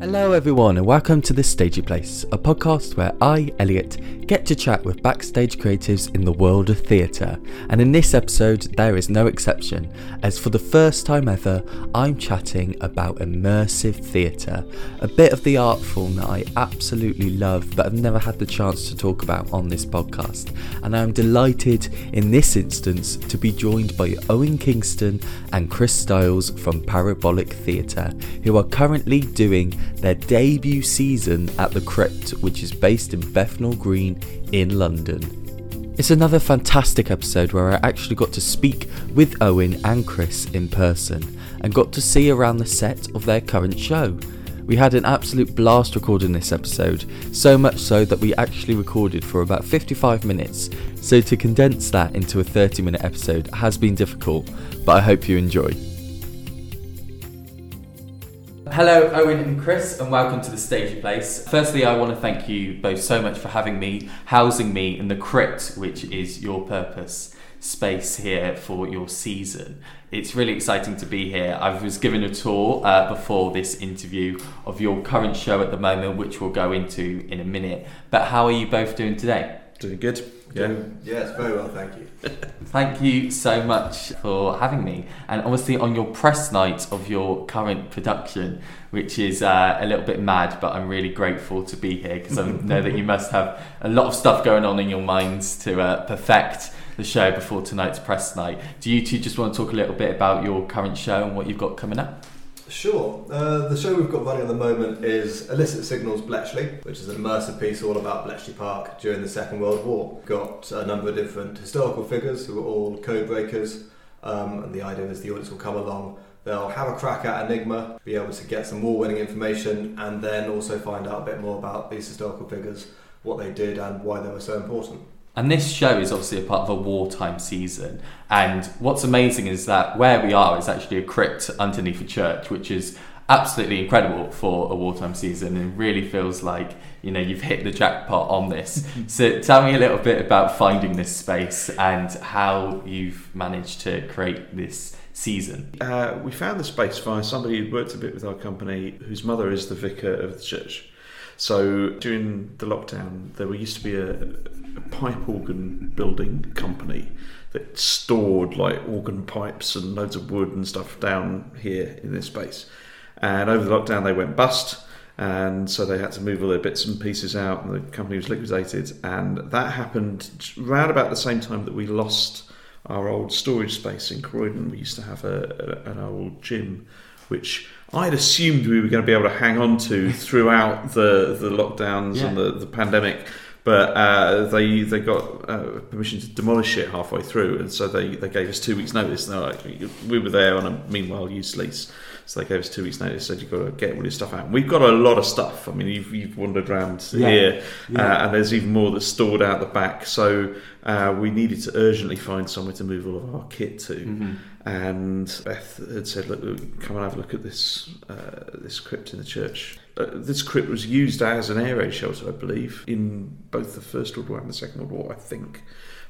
Hello, everyone, and welcome to The Stagey Place, a podcast where I, Eliott, get to chat with backstage creatives in the world of theatre. And in this episode, there is no exception, as for the first time ever, I'm chatting about immersive theatre, a bit of the art form that I absolutely love but have never had the chance to talk about on this podcast. And I'm delighted in this instance to be joined by Owen Kingston and Chris Styles from Parabolic Theatre, who are currently doing their debut season at the Crypt, which is based in Bethnal Green in London. It's another fantastic episode where I actually got to speak with Owen and Chris in person and got to see around the set of their current show. We had an absolute blast recording this episode, so much so that we actually recorded for about 55 minutes, so to condense that into a 30 minute episode has been difficult, but I hope you enjoy. Hello, Owen and Chris, and welcome to the Stagey Place. Firstly, I want to thank you both so much for having me, housing me in the crypt, which is your purpose space here for your season. It's really exciting to be here. I was given a tour uh, before this interview of your current show at the moment, which we'll go into in a minute. But how are you both doing today? Doing good. Yeah. Yes, very well, thank you. Thank you so much for having me, and obviously on your press night of your current production, which is uh, a little bit mad, but I'm really grateful to be here because I know that you must have a lot of stuff going on in your minds to uh, perfect the show before tonight's press night. Do you two just want to talk a little bit about your current show and what you've got coming up? Sure. Uh, the show we've got running at the moment is Illicit Signals Bletchley, which is an immersive piece all about Bletchley Park during the Second World War. We've got a number of different historical figures who are all code breakers, um, and the idea is the audience will come along. They'll have a crack at Enigma, be able to get some war winning information, and then also find out a bit more about these historical figures, what they did, and why they were so important. And this show is obviously a part of a wartime season. And what's amazing is that where we are is actually a crypt underneath a church, which is absolutely incredible for a wartime season. And really feels like you know you've hit the jackpot on this. So tell me a little bit about finding this space and how you've managed to create this season. Uh, we found the space via somebody who worked a bit with our company whose mother is the vicar of the church so during the lockdown there used to be a, a pipe organ building company that stored like organ pipes and loads of wood and stuff down here in this space. And over the lockdown, they went bust, and so they had to move all their bits and pieces out, and the company was liquidated. And that happened around about the same time that we lost our old storage space in Croydon. We used to have a, a, an old gym, which I'd assumed we were going to be able to hang on to throughout the, the lockdowns yeah. and the, the pandemic but uh, they they got uh, permission to demolish it halfway through, and so they, they gave us two weeks' notice. And like, we were there on a meanwhile use lease, so they gave us two weeks' notice. Said you've got to get all your stuff out. we've got a lot of stuff. I mean, you've, you've wandered around yeah. here, yeah. Uh, and there's even more that's stored out the back. So uh, we needed to urgently find somewhere to move all of our kit to. Mm-hmm. And Beth had said, "Look, come and have a look at this uh, this crypt in the church." Uh, this crypt was used as an air raid shelter, I believe, in both the First World War and the Second World War, I think.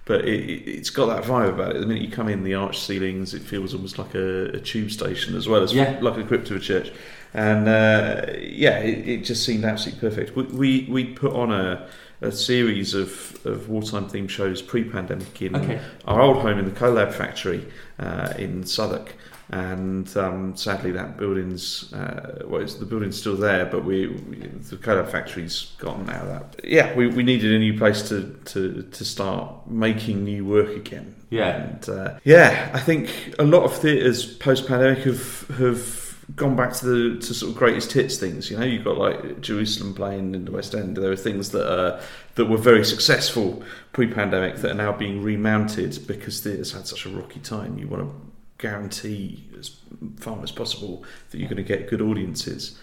But it, has got that vibe about it. The minute you come in, the arch ceilings, it feels almost like a, a tube station as well as yeah. like a crypt of a church. And uh, yeah, it, it, just seemed absolutely perfect. We, we, we put on a, a series of, of wartime themed shows pre pandemic in okay. our old home in the Colab factory uh, in Southwark and um, sadly that building's uh, well, the building's still there, but we, we the Colab factory's gone now. That yeah, we, we needed a new place to, to to start making new work again. Yeah, and uh, yeah, I think a lot of theatres post pandemic have have gone back to the to sort of greatest hits things. You know, you've got like Jerusalem playing in the West End. There are things that are that were very successful pre-pandemic that are now being remounted because theatres had such a rocky time. You want to guarantee as far as possible that you're going to get good audiences.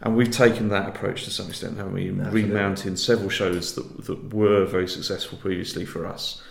And we've taken that approach to some extent, haven't we? Absolutely. Remounting several shows that, that were very successful previously for us,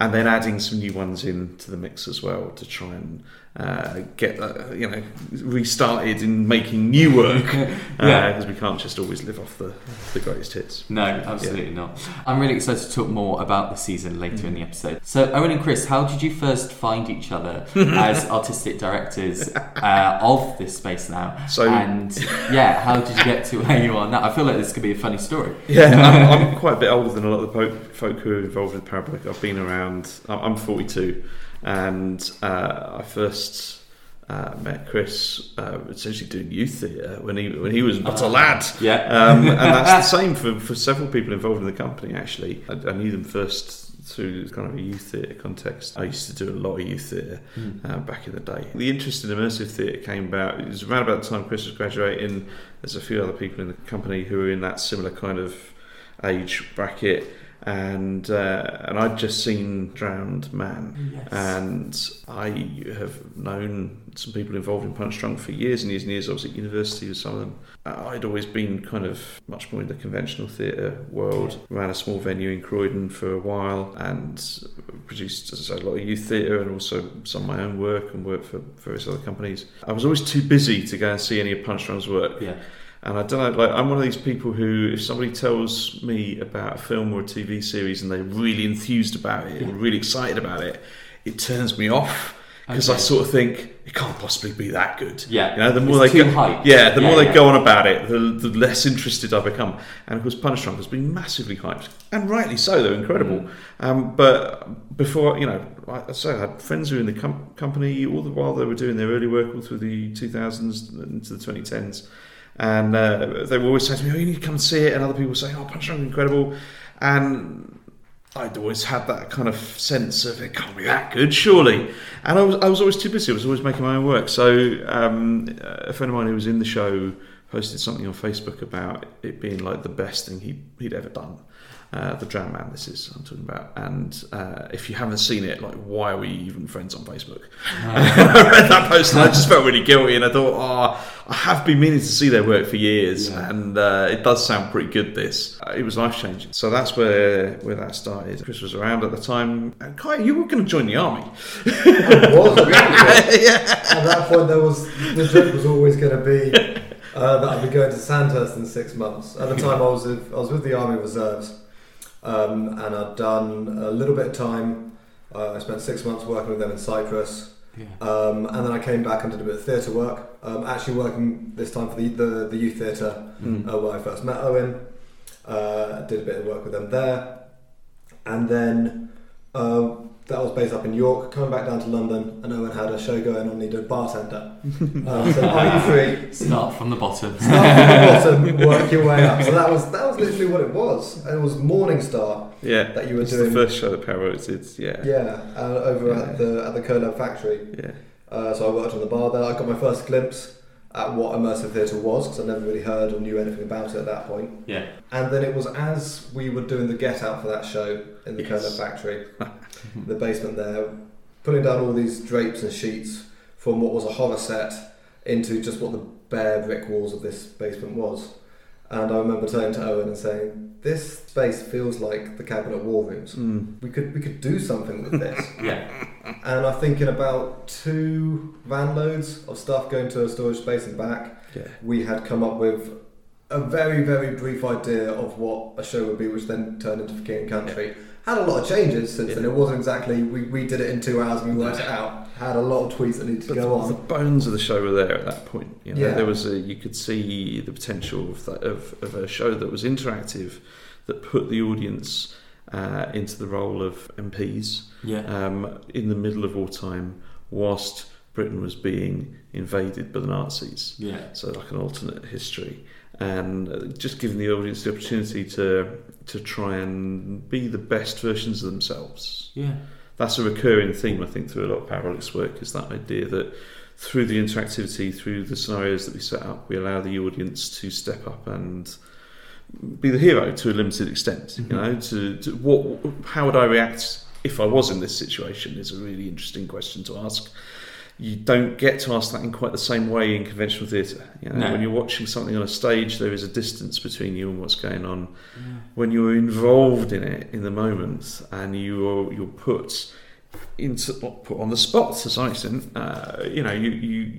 and then adding some new ones into the mix as well to try and uh, get uh, you know restarted in making new work because Yeah. we can't just always live off the, the greatest hits. No, absolutely not. I'm really excited to talk more about the season later in the episode. So, Owen and Chris, how did you first find each other as artistic directors uh, of this space now? So- and yeah, how did you get to where you are now? I feel like this could be a funny story. Yeah, I'm, I'm quite a bit older than a lot of the folk who are involved with Parabolic. I've been around. I'm 42, and uh, I first uh, met Chris uh, essentially doing youth theatre when he when he was but a Ah. lad. Yeah. Um, and that's the same for, for several people involved in the company. Actually, I, I knew them first through kind of a youth theatre context. I used to do a lot of youth theatre Mm. uh, back in the day. The interest in immersive theatre came about. It was around about the time Chris was graduating. There's a few other people in the company who were in that similar kind of age bracket, and uh, and I'd just seen Drowned Man, Yes. and I have known some people involved in Punchdrunk for years and years and years. I was at university with some of them. Uh, I'd always been kind of much more in the conventional theatre world. Ran a small venue in Croydon for a while and produced as I say, a lot of youth theatre and also some of my own work and worked for various other companies. I was always too busy to go and see any of Punchdrunk's work. yeah. And I don't know, like I'm one of these people who, if somebody tells me about a film or a TV series and they're really enthused about it and really excited about it, it turns me off because I sort of think it can't possibly be that good. Yeah. you know, the more It's they go, hyped. yeah, the Yeah, more they yeah. go on about it, the, the less interested I become. And of course, Punchdrunk has been massively hyped, and rightly so. They're incredible. Mm. Um, but before, you know, like I say, I had friends who were in the com- company all the while they were doing their early work all through the 2000s into the 2010s. And uh, they were always saying to me, "Oh, you need to come see it." And other people saying, "Oh, Punchdrunk, incredible." And I'd always had that kind of sense of it can't be that good, surely. And I was, I was always too busy. I was always making my own work. So um, a friend of mine who was in the show posted something on Facebook about it being like the best thing he'd, he'd ever done. Uh, the Drowned Man, this is I'm talking about. And uh, if you haven't seen it, like, why are we even friends on Facebook? I read that post and I just felt really guilty. And I thought, oh, I have been meaning to see their work for years, Yeah. and uh, it does sound pretty good. This Uh, it was life changing. So that's where where that started. Chris was around at the time. And Kai, you were going to join the army. I was originally. yeah. At that point, there was the joke was always going to be uh, that I'd be going to Sandhurst in six months. At the time, I was with, I was with the Army Reserves, um, and I'd done a little bit of time. Uh, I spent six months working with them in Cyprus, Yeah. um, and then I came back and did a bit of theatre work. Um, actually, working this time for the the, the youth theatre Mm. uh, where I first met Owen. Uh, did a bit of work with them there, and then uh, that was based up in York. Coming back down to London, and Owen had a show going on. Needed a bartender. Uh, so are you free? Start from the bottom. Start from the bottom, work your way up. So that was that was literally what it was. And it was Morning Star Yeah. that you were It's doing. the first show that Parrot did. Yeah. yeah, uh, over Yeah. at the at the Colab factory. Yeah. Uh, so I worked on the bar there. I got my first glimpse at what immersive theatre was because I'd never really heard or knew anything about it at that point. Yeah. And then it was as we were doing the get out for that show in the Yes. Colab factory, the basement there, putting down all these drapes and sheets from what was a horror set into just what the bare brick walls of this basement was. And I remember turning to Owen and saying, "This space feels like the cabinet war rooms. Mm. We could we could do something with this." Yeah. and I think in about two van loads of stuff going to a storage space and back, Yeah. we had come up with a very, very brief idea of what a show would be, which then turned into For King and Country. Had a lot of changes since then. It wasn't exactly, we, we did it in two hours and we worked it out. Had a lot of tweets that needed to But go the, the bones of the show were there at that point. You know, Yeah. there was a you could see the potential of, that, of of a show that was interactive, that put the audience uh, into the role of MPs Yeah. um, in the middle of wartime, whilst Britain was being invaded by the Nazis. Yeah. So like an alternate history, and just giving the audience the opportunity to to try and be the best versions of themselves Yeah. that's a recurring theme, I think, through a lot of Parabolic's work, is that idea that through the interactivity, through the scenarios that we set up, we allow the audience to step up and be the hero to a limited extent. Mhm. You know, to, to what, how would I react if I was in this situation? Is a really interesting question to ask. You don't get to ask that in quite the same way in conventional theatre. You know, No. when you're watching something on a stage, there is a distance between you and what's going on Yeah. when you're involved in it in the moment and you're you're put into, put on the spot to some extent. Uh, you know, you, you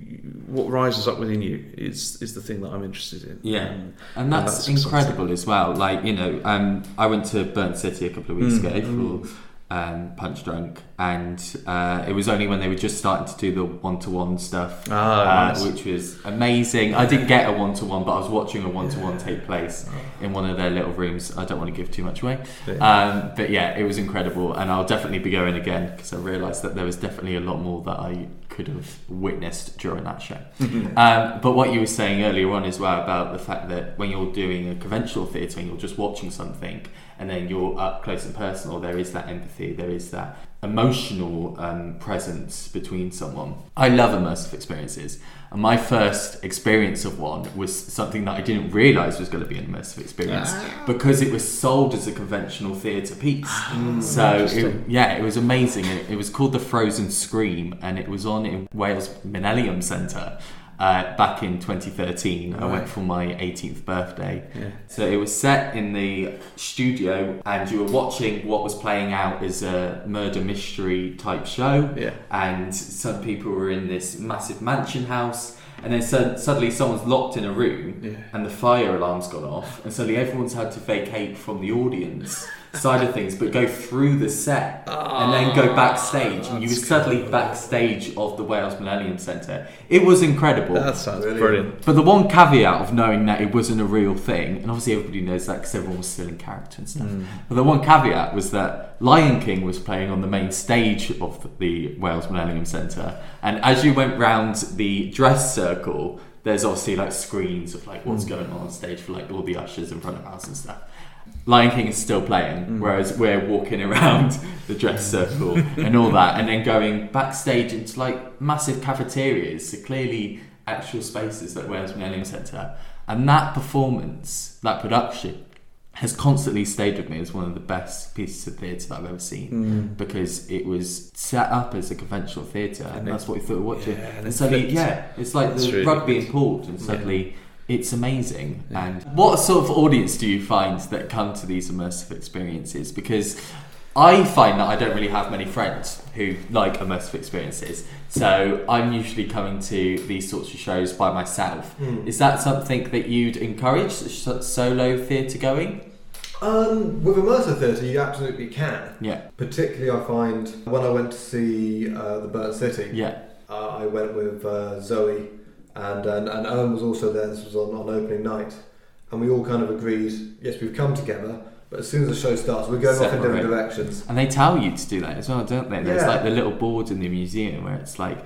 what rises up within you is is the thing that I'm interested in. Yeah, Um, and that's, that's incredible as well. Like you know, um, I went to Burnt City a couple of weeks Mm. ago for um, Punchdrunk, and uh, it was only when they were just starting to do the one-to-one stuff, Ah, uh, nice. which was amazing. I didn't get a one-to-one, but I was watching a one-to-one take place in one of their little rooms. I don't want to give too much away, um, but yeah, it was incredible, and I'll definitely be going again because I realised that there was definitely a lot more that I could have witnessed during that show. Um, but what you were saying earlier on as well about the fact that when you're doing a conventional theatre and you're just watching something and then you're up close and personal, there is that empathy, there is that emotional um, presence between someone. I love immersive experiences. And my first experience of one was something that I didn't realise was going to be an immersive experience ah. because it was sold as a conventional theatre piece. Ah, so, it, yeah, it was amazing. It, it was called The Frozen Scream and it was on in Wales Millennium Centre. Uh, back in 2013, I went for my 18th birthday. Yeah. So it was set in the studio, and you were watching what was playing out as a murder mystery type show. Yeah. And some people were in this massive mansion house, and then su- suddenly someone's locked in a room, Yeah. and the fire alarm's gone off, and suddenly everyone's had to vacate from the audience side of things, but go through the set and then go ah, backstage, and you were that's suddenly backstage of the Wales Millennium Centre. It was incredible. That sounds Brilliant. brilliant. But the one caveat of knowing that it wasn't a real thing, and obviously everybody knows that because everyone was still in character and stuff. Mm. But the one caveat was that Lion King was playing on the main stage of the Wales Millennium Centre, and as you went round the dress circle, there's obviously like screens of like what's mm. going on on stage for like all the ushers in front of us and stuff. Lion King is still playing, mm. whereas we're walking around the dress mm. circle and all that, and then going backstage into like massive cafeterias, so clearly actual spaces that Wales Millennium Centre. And that performance, that production, has constantly stayed with me as one of the best pieces of theatre that I've ever seen mm. because it was set up as a conventional theatre, and, And that's what we thought we were watching. yeah, and and suddenly, flipped. yeah, it's like That's the really rug being pulled, and suddenly it's amazing. And what sort of audience do you find that come to these immersive experiences? Because I find that I don't really have many friends who like immersive experiences, so I'm usually coming to these sorts of shows by myself. Is that something that you'd encourage solo theatre going? Um, with immersive theatre, you absolutely can. Yeah, Particularly, I find when I went to see uh, the Burnt City, yeah, uh, I went with uh, Zoe, and and, and Owen was also there. This was on, on opening night, and we all kind of agreed. Yes, we've come together, but as soon as the show starts, we're going off in different directions. and they tell you to do that as well, don't they? There's Yeah. like the little board in the museum where it's like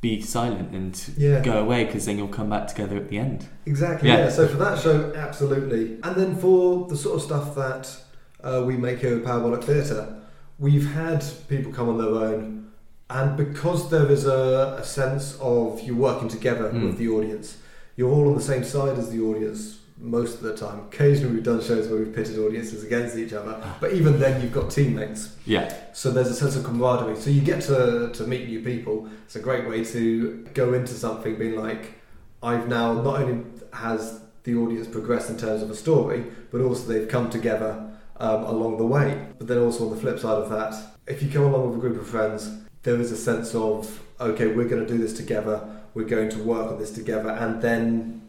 be silent and Yeah. go away because then you'll come back together at the end. Exactly. Yeah. Yeah. So for that show, absolutely. And then for the sort of stuff that uh, we make here at Parabolic Theatre, we've had people come on their own, and because there is a, a sense of you working together Mm. with the audience, you're all on the same side as the audience most of the time. Occasionally, we've done shows where we've pitted audiences against each other, but even then, you've got teammates. Yeah, So there's a sense of camaraderie. So you get to, to meet new people. It's a great way to go into something being like, I've now not only has the audience progressed in terms of a story, but also they've come together um, along the way. But then also on the flip side of that, if you come along with a group of friends, there is a sense of, okay, we're going to do this together. We're going to work on this together, and then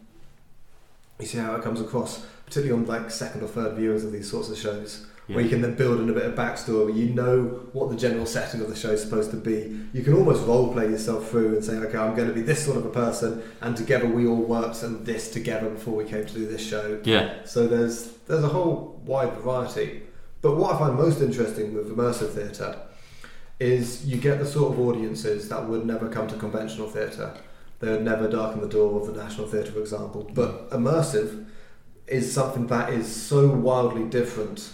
you see how it comes across, particularly on like second or third viewers of these sorts of shows yeah. where you can then build in a bit of backstory. You know what the general setting of the show is supposed to be. You can almost role play yourself through and say, okay, I'm going to be this sort of a person, and together we all worked on this together before we came to do this show. yeah, So there's there's a whole wide variety. But what I find most interesting with immersive theatre is you get the sort of audiences that would never come to conventional theatre. They would never darken the door of the National Theatre, for example. But immersive is something that is so wildly different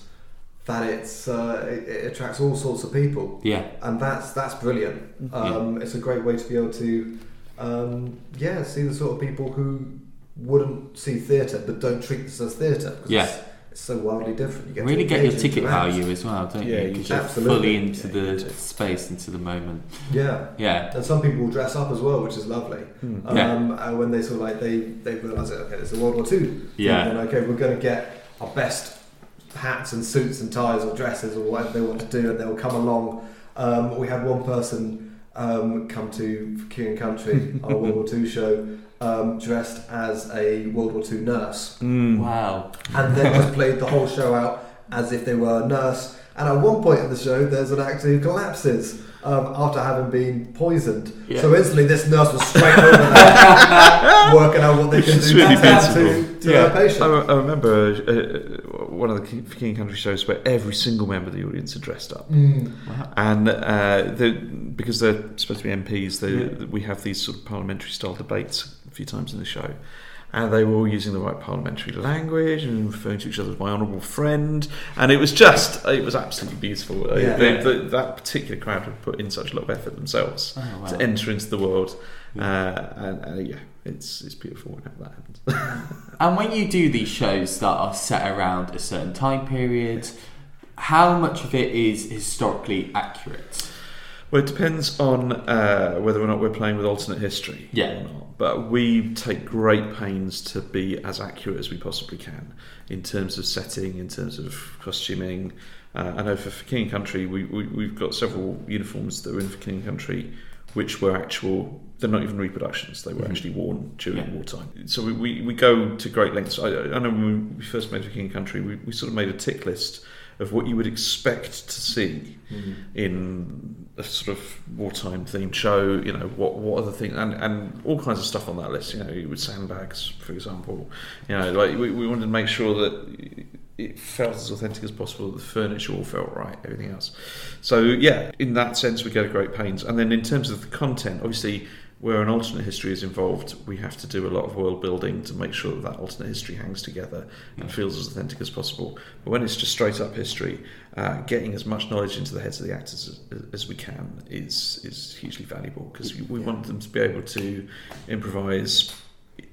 that it's uh, it, it attracts all sorts of people, yeah. and that's that's brilliant. Um, It's a great way to be able to, um, yeah, see the sort of people who wouldn't see theatre but don't treat this as theatre. Yeah. It's, it's so wildly different. You get to really get your ticket interact. value as well, don't Yeah, you? you Because you're Absolutely. fully into Yeah, the do. space, into the moment. Yeah, Yeah, and some people will dress up as well, which is lovely. Yeah. Um, and when they sort of like they they realise that okay, there's a World War Two. thing, Yeah. Then okay, we're going to get our best hats and suits and ties or dresses or whatever they want to do, and they'll come along. Um, we had one person um, come to King and Country, our World War II show, um, dressed as a World War II nurse, Mm. Wow. and then just played the whole show out as if they were a nurse. And at one point in the show, there's an actor who collapses um, after having been poisoned. Yeah. So instantly, this nurse was straight over there, working out what they can do really to, beautiful. to Yeah. their patient. I, I remember uh, uh, one of the King King and Country shows where every single member of the audience are dressed up. Mm. Wow. And uh, the, because they're supposed to be MPs, they, Yeah. we have these sort of parliamentary style debates a few times in the show. And they were all using the right parliamentary language and referring to each other as my honourable friend. And it was just, it was absolutely beautiful. Uh, Yeah. they- the- that particular crowd had put in such a lot of effort themselves Oh, wow. to enter into the world. Yeah. Uh, and, and yeah, it's, it's beautiful whenever that happens. And when you do these shows that are set around a certain time period, how much of it is historically accurate? Well, it depends on uh, whether or not we're playing with alternate history Yeah. or not. But we take great pains to be as accurate as we possibly can in terms of setting, in terms of costuming. Uh, I know for, for King and Country, we, we, we've got several uniforms that were in for King and Country, which were actual. They're not even reproductions; they were Mhm. actually worn during Yeah. wartime. So we, we, we go to great lengths. I, I know when we first made for King and Country, we, we sort of made a tick list of what you would expect to see mm-hmm. in a sort of wartime themed show, you know, what what other things and, and all kinds of stuff on that list, you know, with sandbags, for example. You know, like we, we wanted to make sure that it felt as authentic as possible, the furniture all felt right, everything else. So yeah, in that sense we go to great pains. And then in terms of the content, obviously where an alternate history is involved, we have to do a lot of world building to make sure that that alternate history hangs together and feels as authentic as possible. But when it's just straight up history, uh, getting as much knowledge into the heads of the actors as, as we can is is hugely valuable because we want them to be able to improvise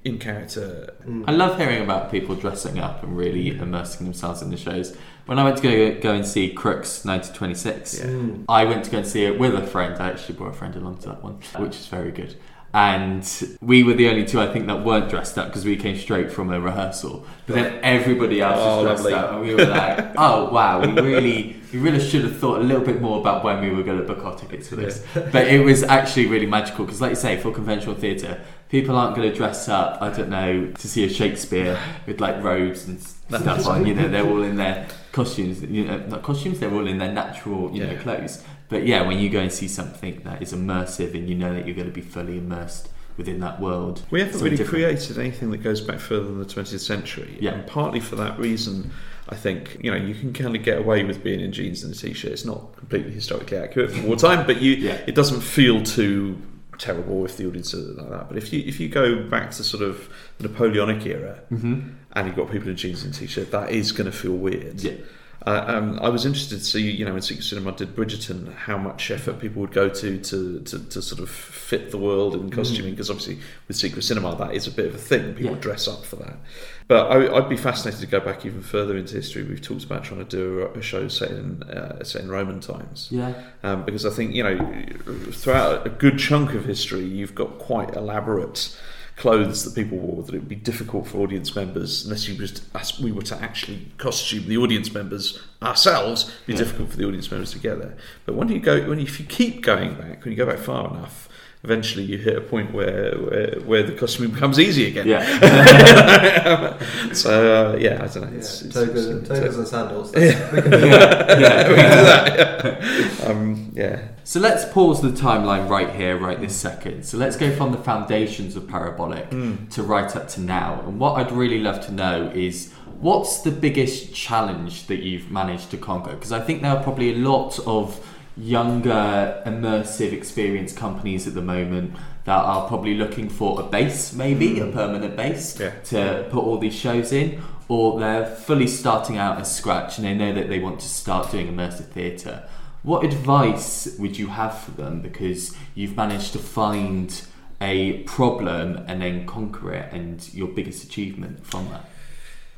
in character. Mm. I love hearing about people dressing up and really immersing themselves in the shows. When I went to go, go and see Crooks 1926, Yeah. Mm. I went to go and see it with a friend. I actually brought a friend along to that one, which is very good. And we were the only two, I think, that weren't dressed up because we came straight from a rehearsal. But then everybody else Oh, was dressed lovely. up, and we were like, "Oh wow, we really, we really should have thought a little bit more about when we were going to book our tickets for this." But it was actually really magical because, like you say, for conventional theatre, people aren't going to dress up. I don't know to see a Shakespeare with like robes and stuff on. You know, they're all in their costumes. You know, not costumes. They're all in their natural, you know, clothes. But yeah, when you go and see something that is immersive and you know that you're going to be fully immersed within that world, We haven't really different. created anything that goes back further than the 20th century. Yeah. And partly for that reason, I think, you know, you can kind of get away with being in jeans and a t shirt. It's not completely historically accurate for wartime, but you Yeah. it doesn't feel too terrible if the audience is like that. But if you if you go back to sort of the Napoleonic era mm-hmm. and you've got people in jeans and t shirt, that is going to feel weird. yeah, Uh, um, I was interested to see, you know, when Secret Cinema did Bridgerton, how much effort people would go to to, to, to sort of fit the world in costuming, because obviously with Secret Cinema that is a bit of a thing. People Yeah. dress up for that. But I, I'd be fascinated to go back even further into history. We've talked about trying to do a, a show set in uh, set in Roman times, yeah, um, because I think you know throughout a good chunk of history, you've got quite elaborate clothes that people wore that it would be difficult for audience members unless you just as we were to actually costume the audience members ourselves it'd be Yeah. difficult for the audience members to get there but when you go when you, if you keep going back when you go back far enough eventually you hit a point where where, where the costuming becomes easy again yeah. so uh, yeah I don't know Yeah, it's, it's, togas, it's- togas and sandals. Yeah. We can do that. yeah. we can do that yeah. um, yeah So let's pause the timeline right here, right this second. So let's go from the foundations of Parabolic to right up to now. And what I'd really love to know is what's the biggest challenge that you've managed to conquer? Because I think there are probably a lot of younger, immersive experience companies at the moment that are probably looking for a base, maybe a hmm. permanent base, Yeah. to put all these shows in, or they're fully starting out as scratch and they know that they want to start doing immersive theatre. What advice would you have for them because you've managed to find a problem and then conquer it and your biggest achievement from that?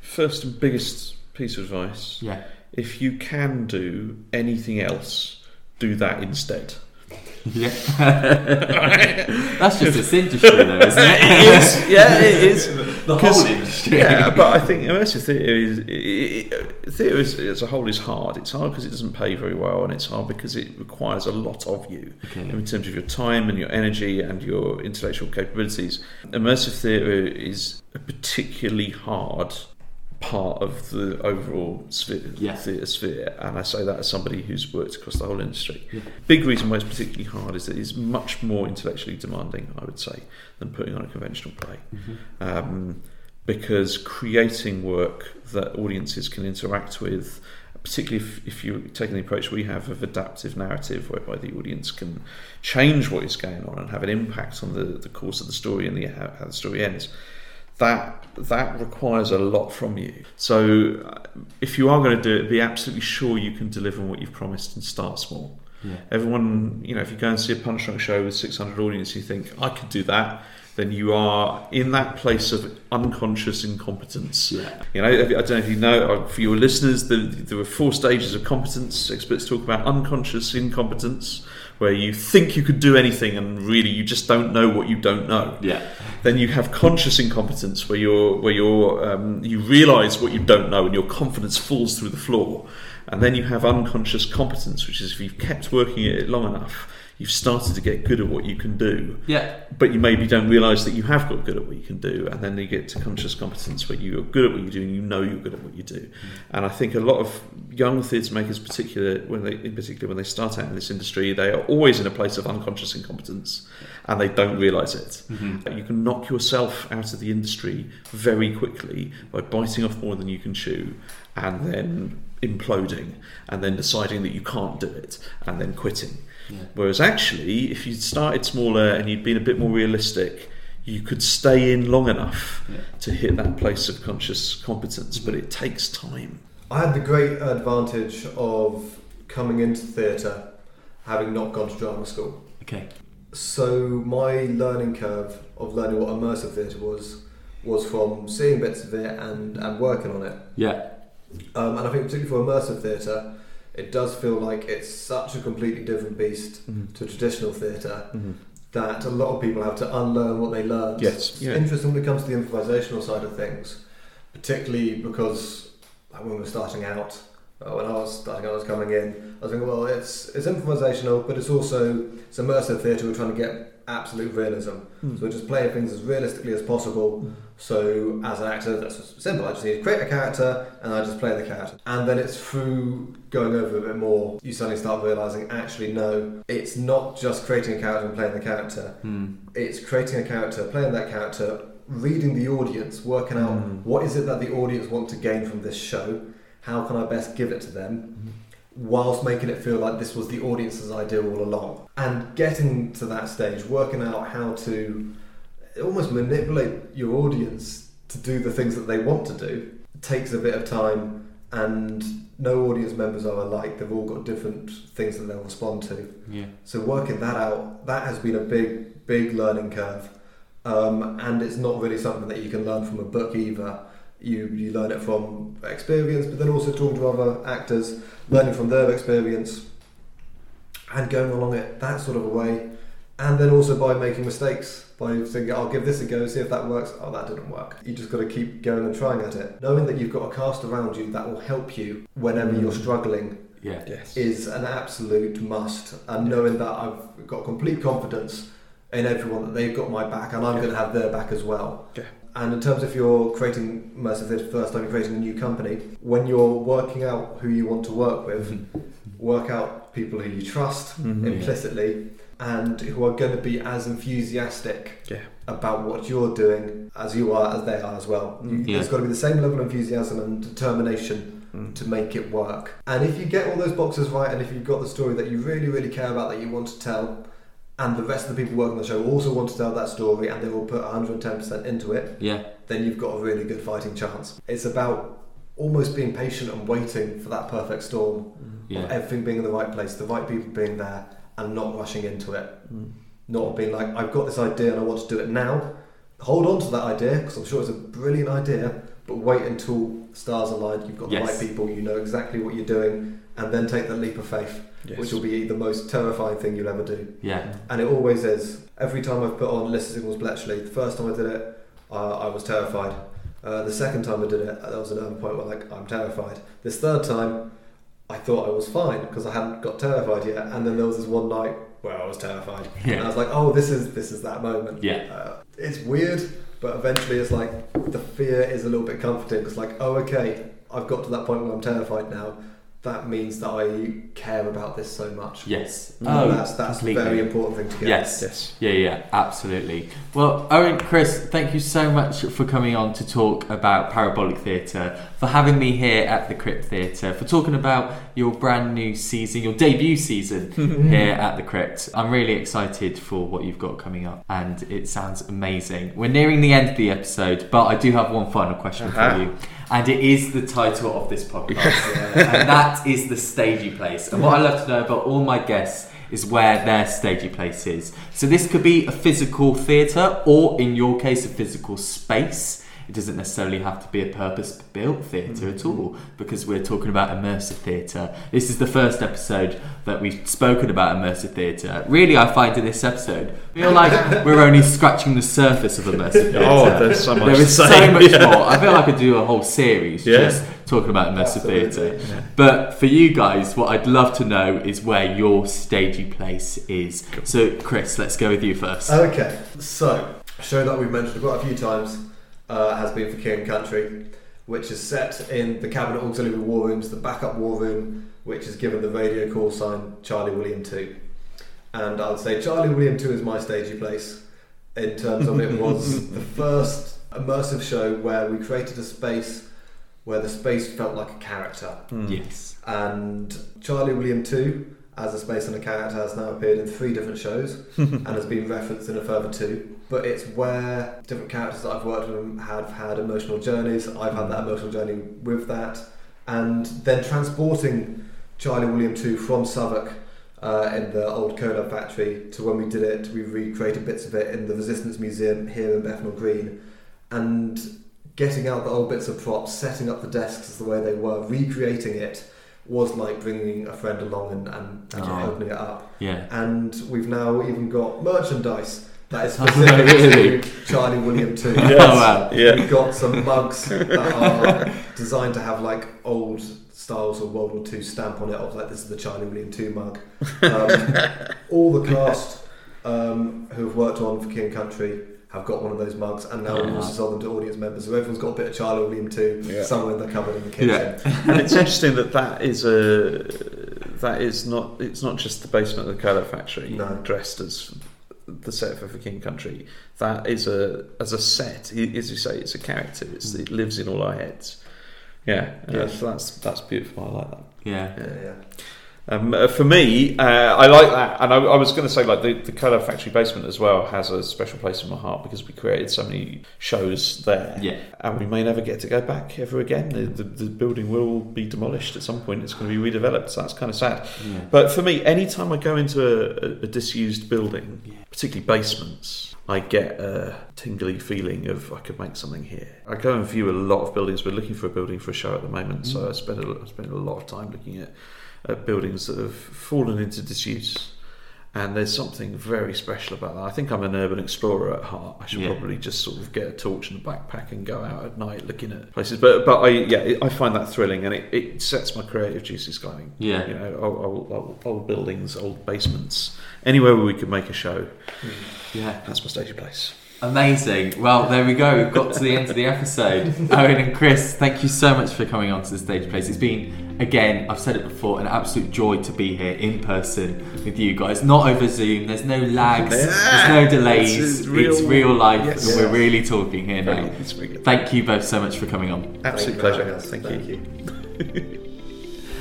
first and biggest piece of advice Yeah. if you can do anything else, do that instead. Yeah. That's just this industry though, isn't it? it is, yeah, it is. the whole industry. yeah, but I think immersive theatre is theatre is, as a whole is hard. It's hard because it doesn't pay very well, and it's hard because it requires a lot of you Okay. in terms of your time and your energy and your intellectual capabilities. Immersive theatre is a particularly hard part of the overall sphere, Yeah. theatre sphere, and I say that as somebody who's worked across the whole industry. Yeah. Big reason why it's particularly hard is that it's much more intellectually demanding, I would say, than putting on a conventional play Mhm. um, because creating work that audiences can interact with, particularly if, if you're taking the approach we have of adaptive narrative, whereby the audience can change what is going on and have an impact on the, the course of the story and the, how, how the story ends. That that requires a lot from you. So, uh, if you are going to do it, be absolutely sure you can deliver on what you've promised and start small. Yeah. Everyone, you know, if you go and see a Punchdrunk show with 600 audience, you think, I could do that, then you are in that place of unconscious incompetence. Yeah. You know, I don't know if you know, uh, for your listeners, the, there are four stages of competence. Experts talk about unconscious incompetence, where you think you could do anything and really you just don't know what you don't know. Yeah. Then you have conscious incompetence, where you're where you're um, you realise what you don't know and your confidence falls through the floor. And then you have unconscious competence, which is if you've kept working at it long enough, you've started to get good at what you can do Yeah. but you maybe don't realise that you have got good at what you can do, and then you get to conscious competence where you're good at what you do and you know you're good at what you do. And I think a lot of young theatre makers, particular when they, in particular when they start out in this industry, they are always in a place of unconscious incompetence, and they don't realise it. Mhm. You can knock yourself out of the industry very quickly by biting off more than you can chew, and then imploding, and then deciding that you can't do it, and then quitting. Yeah. Whereas actually, if you'd started smaller and you'd been a bit more realistic, you could stay in long enough Yeah. to hit that place of conscious competence, but it takes time. I had the great advantage of coming into theatre having not gone to drama school. Okay. So my learning curve of learning what immersive theatre was was from seeing bits of it and, and working on it. Yeah. Um, and I think particularly for immersive theatre, it does feel like it's such a completely different beast to traditional theatre that a lot of people have to unlearn what they learned. Yes, It's yeah. interesting when it comes to the improvisational side of things, particularly because like, when we're starting out, when I was starting I was coming in, I was thinking, well, it's it's improvisational, but it's also it's immersive theatre. We're trying to get absolute realism, Mm. so we're just playing things as realistically as possible. Mm. So as an actor, that's simple. I just need to create a character, and I just play the character. And then it's through going over a bit more, you suddenly start realizing, actually, no, it's not just creating a character and playing the character Mm. it's creating a character, playing that character, reading the audience, working out Mm. what is it that the audience want to gain from this show, how can I best give it to them, whilst making it feel like this was the audience's idea all along. And getting to that stage, working out how to almost manipulate your audience to do the things that they want to do, takes a bit of time and no audience members are alike. They've all got different things that they'll respond to. Yeah. So working that out, that has been a big, big learning curve, um, and it's not really something that you can learn from a book either. You you learn it from experience, but then also talking to other actors, learning from their experience, and going along it that sort of a way, and then also by making mistakes. By thinking, I'll give this a go, see if that works. Oh, that didn't work. You just got to keep going and trying at it, knowing that you've got a cast around you that will help you whenever you're mm. struggling Yeah. Yes. is an absolute must. And knowing that I've got complete confidence in everyone that they've got my back and I'm Yeah. going to have their back as well. Yeah. And in terms of you're creating immersive theatre first time you're creating a new company, when you're working out who you want to work with, Mm-hmm. work out people who you trust Mhm. implicitly and who are going to be as enthusiastic Yeah. about what you're doing as you are as they are as well. Mm. Yeah. There's got to be the same level of enthusiasm and determination Mm. to make it work. And if you get all those boxes right, and if you've got the story that you really, really care about that you want to tell, and the rest of the people working on the show also want to tell that story and they will put 110% into it, Yeah. then you've got a really good fighting chance. It's about almost being patient and waiting for that perfect storm of Yeah. everything being in the right place, the right people being there, and not rushing into it. Mm. Not being like, I've got this idea and I want to do it now. Hold on to that idea because I'm sure it's a brilliant idea, but wait until stars align, you've got the right people, you know exactly what you're doing, and then take that leap of faith, Yes. which will be the most terrifying thing you'll ever do. Yeah. And it always is. Every time I've put on Illicit Signals Bletchley, the first time I did it, uh, I was terrified. Uh, the second time I did it, there was another point where like I'm terrified. This third time, I thought I was fine because I hadn't got terrified yet. And then there was this one night where I was terrified, Yeah. and I was like, oh, this is this is that moment. Yeah. Uh, it's weird, but eventually it's like the fear is a little bit comforting. It's like, oh, okay, I've got to that point where I'm terrified now. That means that I care about this so much. Yes. And Oh, that's that's a very important thing to get. Yes. Yes. Yeah, yeah, absolutely. Well, Owen, Chris, thank you so much for coming on to talk about Parabolic Theatre, for having me here at the Crypt Theatre, for talking about your brand new season, your debut season here at the Crypt. I'm really excited for what you've got coming up, and it sounds amazing. We're nearing the end of the episode, but I do have one final question Uh-huh. for you. And it is the title of this podcast, and that is the stagey place. And what I love to know about all my guests is where their stagey place is. So this could be a physical theatre, or in your case, a physical space. It doesn't necessarily have to be a purpose-built theatre at mm-hmm. all, because we're talking about immersive theatre. This is the first episode that we've spoken about immersive theatre. Really, I find in this episode, I feel like we're only scratching the surface of immersive oh, theatre. Oh, there's so much There to so much Yeah. more. I feel like I could do a whole series Yeah. just talking about immersive theatre. But for you guys, what I'd love to know is where your stagey place is. So, Chris, let's go with you first. Okay, so show that we've mentioned quite a few times uh, has been for King and Country, which is set in the Cabinet Auxiliary War Rooms, the backup war room, which is given the radio call sign Charlie William Two. And I would say Charlie William Two is my stagey place in terms of it was the first immersive show where we created a space where the space felt like a character. Mm. Yes. And Charlie William 2, as a space and a character, has now appeared in three different shows and has been referenced in a further two. But it's where different characters that I've worked with have had emotional journeys. I've had that emotional journey with that. And then transporting Charlie William 2 from Southwark uh, in the old Colab factory to when we did it, we recreated bits of it in the Resistance Museum here in Bethnal Green. And getting out the old bits of props, setting up the desks as the way they were, recreating it was like bringing a friend along and, and, and Oh. opening it up. Yeah. And we've now even got merchandise that is Oh, specific really? to Charlie William 2. Yes. Oh, wow. Yeah. We've got some mugs that are designed to have like old styles of World War II stamp on it of like this is the Charlie William 2 mug. Um, all the cast um, who have worked on for King and Country have got one of those mugs and now we Ah. also sold them to audience members so everyone's got a bit of Charlie William 2 Yeah. somewhere in the cupboard in the kitchen. Yeah. and it's interesting that that is a that is not it's not just the basement of the Colab factory No. dressed as the set for, for King Country. That is a as a set, as you say, it's a character. It's, it lives in all our heads. Yeah, Yeah. so that's that's beautiful. I like that. Yeah. Yeah, yeah. Um, uh, for me, uh, I like that, and I, I was going to say like the, the Colab Factory basement as well has a special place in my heart because we created so many shows there, Yeah. and we may never get to go back ever again. The, the, the building will be demolished at some point. It's going to be redeveloped, so that's kind of sad. Yeah. But for me, anytime I go into a, a, disused building, Yeah. particularly basements, I get a tingly feeling of I could make something here. I go and view a lot of buildings. We're looking for a building for a show at the moment, so I spend a, I spend a lot of time looking at, at buildings that have fallen into disuse. And there's something very special about that. I think I'm an urban explorer at heart. I should Yeah. probably just sort of get a torch and a backpack and go out at night looking at places. But but I yeah I find that thrilling and it, it sets my creative juices going Yeah. you know, old, old, old, old buildings, old basements, anywhere where we could make a show. Hmm. Yeah. That's my staging place. Amazing. Well, there we go. We've got to the end of the episode. Owen and Chris, thank you so much for coming on to the stage place. It's been, again, I've said it before, an absolute joy to be here in person with you guys. Not over Zoom. There's no lags. There's no delays. It's- It's it's real, real- life, yes. and we're really talking here now. it's very good. Thank you both so much for coming on. Absolute Thank you pleasure. having us. Thank, you.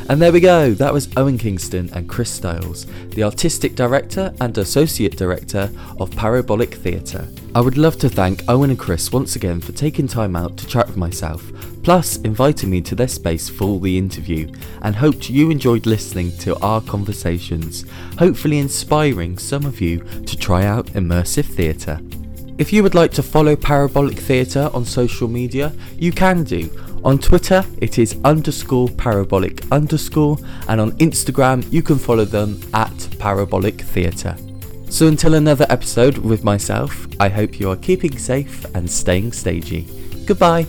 And there we go, that was Owen Kingston and Chris Styles, the artistic director and associate director of Parabolic Theatre. I would love to thank Owen and Chris once again for taking time out to chat with myself, plus inviting me to their space for the interview, and hoped you enjoyed listening to our conversations, hopefully inspiring some of you to try out immersive theatre. If you would like to follow Parabolic Theatre on social media, you can do. On Twitter, it is underscore parabolic underscore, and on Instagram, you can follow them at Parabolic Theatre. So until another episode with myself, I hope you are keeping safe and staying stagey. Goodbye.